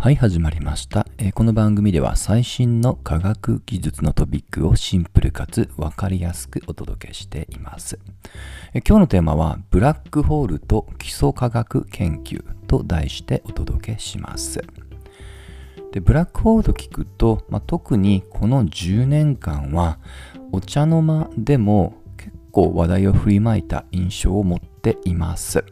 はい、始まりました、えーこの番組では最新の科学技術のトピックをシンプルかつわかりやすくお届けしています、えー今日のテーマはブラックホールと基礎科学研究と題してお届けします。でブラックホールと聞くと、まあ、特にこの10年間はお茶の間でも結構話題を振りまいた印象を持っています。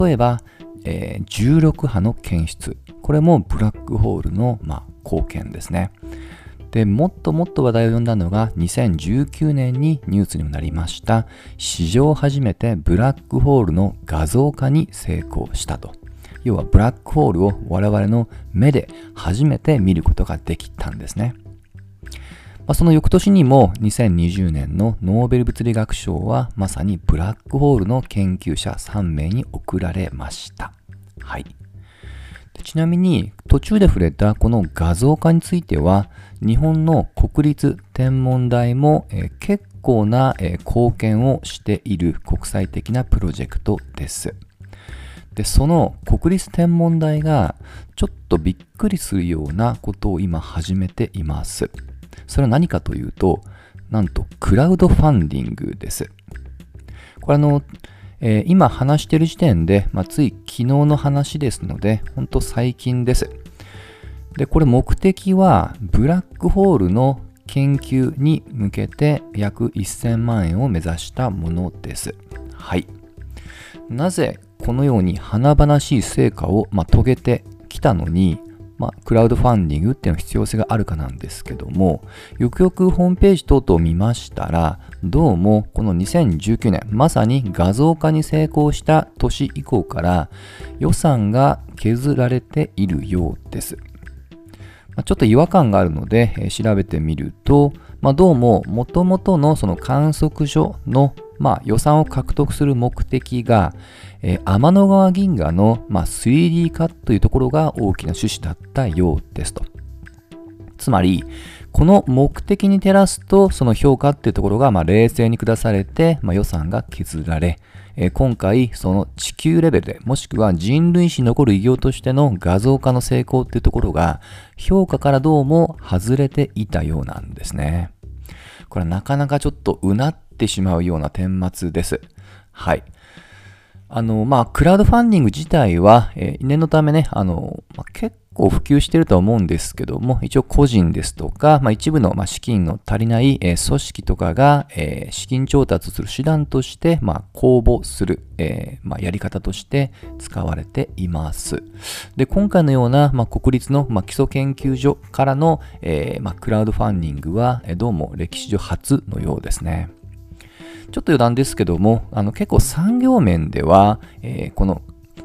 例えば、えー16波の検出。これもブラックホールの、まあ、貢献ですね。で、もっともっと話題を呼んだのが2019年にニュースにもなりました史上初めてブラックホールの画像化に成功したと。要はブラックホールを我々の目で初めて見ることができたんですね。まあ、その翌年にも2020年のノーベル物理学賞はまさにブラックホールの研究者3名に贈られました。はい。ちなみに途中で触れたこの画像化については日本の国立天文台も、結構な、貢献をしている国際的なプロジェクトです。で、その国立天文台がちょっとびっくりするようなことを今始めています。それは何かというと、なんとクラウドファンディングです。これあの、えー今話してる時点で、まあ、つい昨日の話ですので、本当最近です。で、これ目的はブラックホールの研究に向けて約1000万円を目指したものです。はい。なぜこのように華々しい成果を、まあ、遂げてきたのに、まあ、クラウドファンディングっていうの必要性があるかなんですけども、よくよくホームページ等々を見ましたら、どうもこの2019年、まさに画像化に成功した年以降から予算が削られているようです。まあちょっと違和感があるので、えー調べてみると、まあ、どうも元々のその観測所の、まあ、予算を獲得する目的が、えー天の川銀河の、まあ、3D 化というところが大きな趣旨だったようですと。つまり、この目的に照らすと、その評価っていうところが、まあ、冷静に下されて、まあ、予算が削られ、えー今回、その地球レベルで、もしくは人類史に残る偉業としての画像化の成功っていうところが、評価からどうも外れていたようなんですね。これはなかなかちょっとうなってしまうような顛末です。はい。あの、まあ、クラウドファンディング自体は、えー念のためね、あの、まあ、結構普及してるとは思うんですけども、一応個人ですとか、まあ、一部の、まあ、資金の足りない、えー組織とかが、えー資金調達する手段として、まあ、公募する、えーまあ、やり方として使われています。で、今回のような、まあ、国立の、まあ、基礎研究所からの、えーまあ、クラウドファンディングは、えどうも歴史上初のようですね。ちょっと余談ですけども、あの結構産業面では、えーこの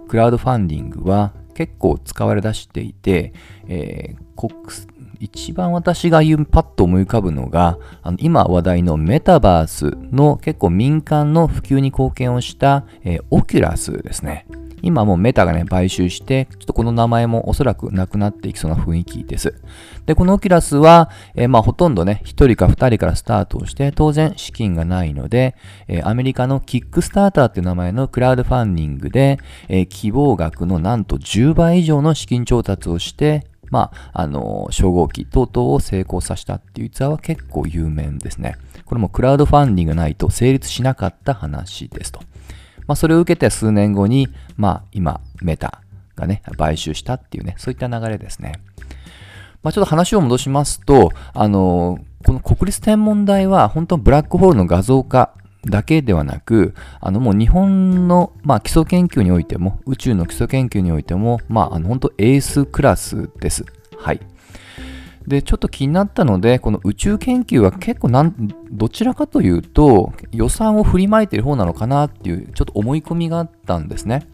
クラウドファンディングは結構使われ出していて、えー国一番私が言うパッと思い浮かぶのが、あの今話題のメタバースの結構民間の普及に貢献をした、えーオキュラスですね。今もうメタがね、買収して、ちょっとこの名前もおそらくなくなっていきそうな雰囲気です。で、このオキュラスは、えーまあほとんどね、1人か2人からスタートをして、当然資金がないので、えーアメリカのキックスターターっていう名前のクラウドファンディングで、えー希望額のなんと10倍以上の資金調達をして、まあ、あの、初号機等々を成功させたっていうツアーは結構有名ですね。これもクラウドファンディングがないと成立しなかった話ですと。まあ、それを受けて数年後に、まあ、今、メタがね、買収したっていうね、そういった流れですね。まあ、ちょっと話を戻しますと、あの、この国立天文台は本当ブラックホールの画像化だけではなく、あのもう日本の、まあ、基礎研究においても、宇宙の基礎研究においても、まあ、あの本当エースクラスです。はい。で、ちょっと気になったので、この宇宙研究は結構なん、どちらかというと、予算を振りまいている方なのかなっていう、ちょっと思い込みがあったんですね。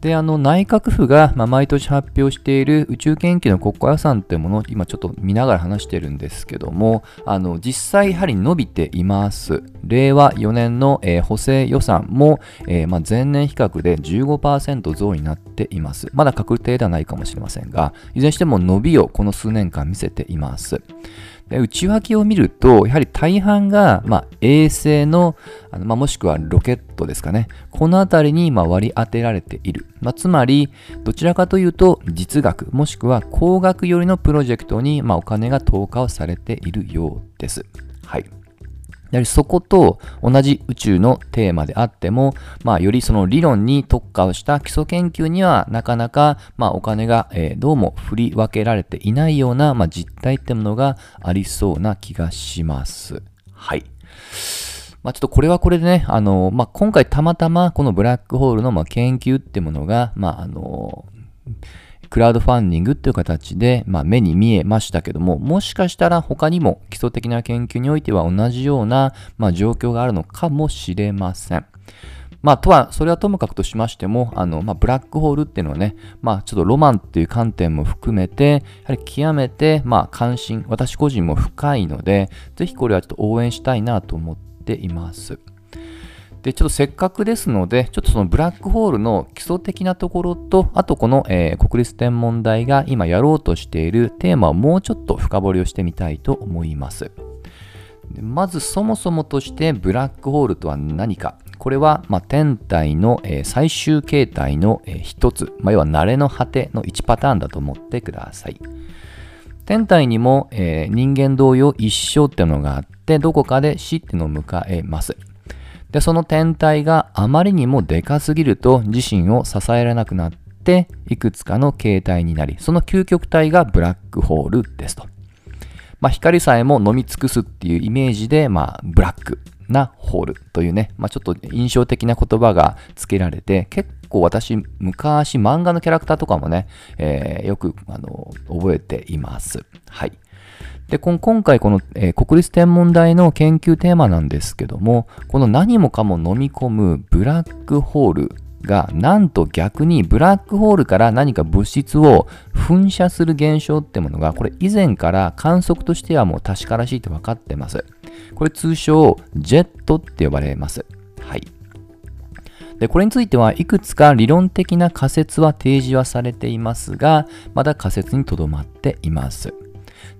で、あの、内閣府が、まあ、毎年発表している宇宙研究の国家予算というものを今ちょっと見ながら話してるんですけども、あの、実際やはり伸びています。令和4年の、えー補正予算も、えーまあ、前年比較で15%増になっています。まだ確定ではないかもしれませんが、いずれにしても伸びをこの数年間見せています。内訳を見ると、やはり大半が、まあ、衛星の、あのまあ、もしくはロケットですかね。このあたりに、まあ、割り当てられている。まあ、つまり、どちらかというと、実学、もしくは工学寄りのプロジェクトに、まあ、お金が投下をされているようです。はい。やはりそこと同じ宇宙のテーマであっても、まあ、よりその理論に特化をした基礎研究にはなかなか、まあ、お金が、えー、どうも振り分けられていないような、まあ、実態ってものがありそうな気がします。はい。まあ、ちょっとこれはこれでね、あの、まあ、今回たまたまこのブラックホールのま研究ってものが、まあ、あの、クラウドファンディングっていう形で、まあ、目に見えましたけども、もしかしたら他にも基礎的な研究においては同じような、まあ、状況があるのかもしれません。まあ、とは、それはともかくとしましても、あの、まあ、ブラックホールっていうのはね、まあ、ちょっとロマンっていう観点も含めて、やはり極めて、まあ、関心、私個人も深いので、ぜひこれはちょっと応援したいなと思っています。で、ちょっとせっかくですので、ちょっとそのブラックホールの基礎的なところと、あとこの、えー、国立天文台が今やろうとしているテーマをもうちょっと深掘りをしてみたいと思います。まずそもそもとしてブラックホールとは何か。これは、まあ、天体の、えー、最終形態の、えー、一つ、まあ、要は慣れの果ての1パターンだと思ってください。天体にも、えー、人間同様一生っていうのがあって、どこかで死っていうのを迎えます。で、その天体があまりにもでかすぎると自身を支えられなくなって、いくつかの形態になり、その究極体がブラックホールですと。まあ、光さえも飲み尽くすっていうイメージで、まあ、ブラックなホールというね、まあ、ちょっと印象的な言葉が付けられて、結構私、昔漫画のキャラクターとかもね、えー、よく、あの、覚えています。はい。で、今回この、えー、国立天文台の研究テーマなんですけども、この何もかも飲み込むブラックホールが、なんと逆にブラックホールから何か物質を噴射する現象ってものが、これ以前から観測としてはもう確からしいと分かってます。これ通称、ジェットって呼ばれます。はい。で、これについてはいくつか理論的な仮説は提示はされていますが、まだ仮説にとどまっています。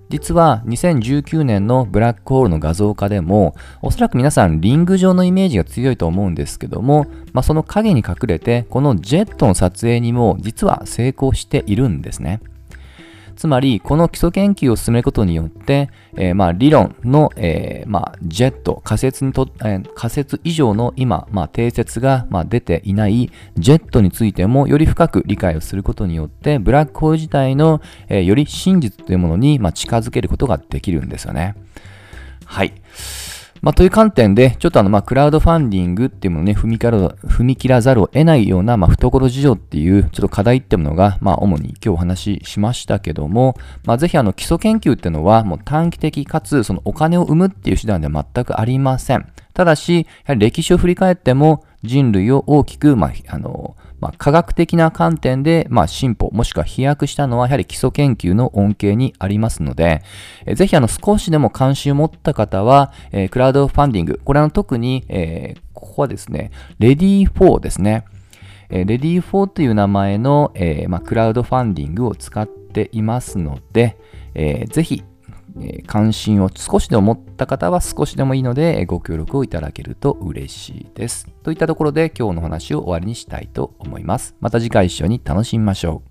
実は2019年のブラックホールの画像化でも、おそらく皆さんリング状のイメージが強いと思うんですけども、まあ、その影に隠れて、このジェットの撮影にも実は成功しているんですね。つまり、この基礎研究を進めることによって、えー、まあ理論の、えー、まあジェット、仮説にと、えー、仮説以上の今、まあ定説が、まあ、出ていないジェットについてもより深く理解をすることによって、ブラックホール自体の、えー、より真実というものに、まあ、近づけることができるんですよね。はい。まあ、という観点で、ちょっとあの、まあ、クラウドファンディングっていうものをね、踏み切ら踏み切らざるを得ないような、まあ、懐事情っていう、ちょっと課題っていうものが、まあ、主に今日お話ししましたけども、まあ、ぜひあの、基礎研究っていうのは、もう短期的かつ、そのお金を生むっていう手段では全くありません。ただし、やはり歴史を振り返っても、人類を大きく、まあ、あの、まあ、科学的な観点で、まあ、進歩、もしくは飛躍したのは、やはり基礎研究の恩恵にありますので、えー、ぜひ、あの、少しでも関心を持った方は、えー、クラウドファンディング、これは特に、えー、ここはですね、レディー4ですね。えー、レディー4という名前の、えーまあ、クラウドファンディングを使っていますので、えー、ぜひ、え関心を少しでも持った方は少しでもいいのでご協力をいただけると嬉しいです。といったところで今日の話を終わりにしたいと思います。また次回一緒に楽しみましょう。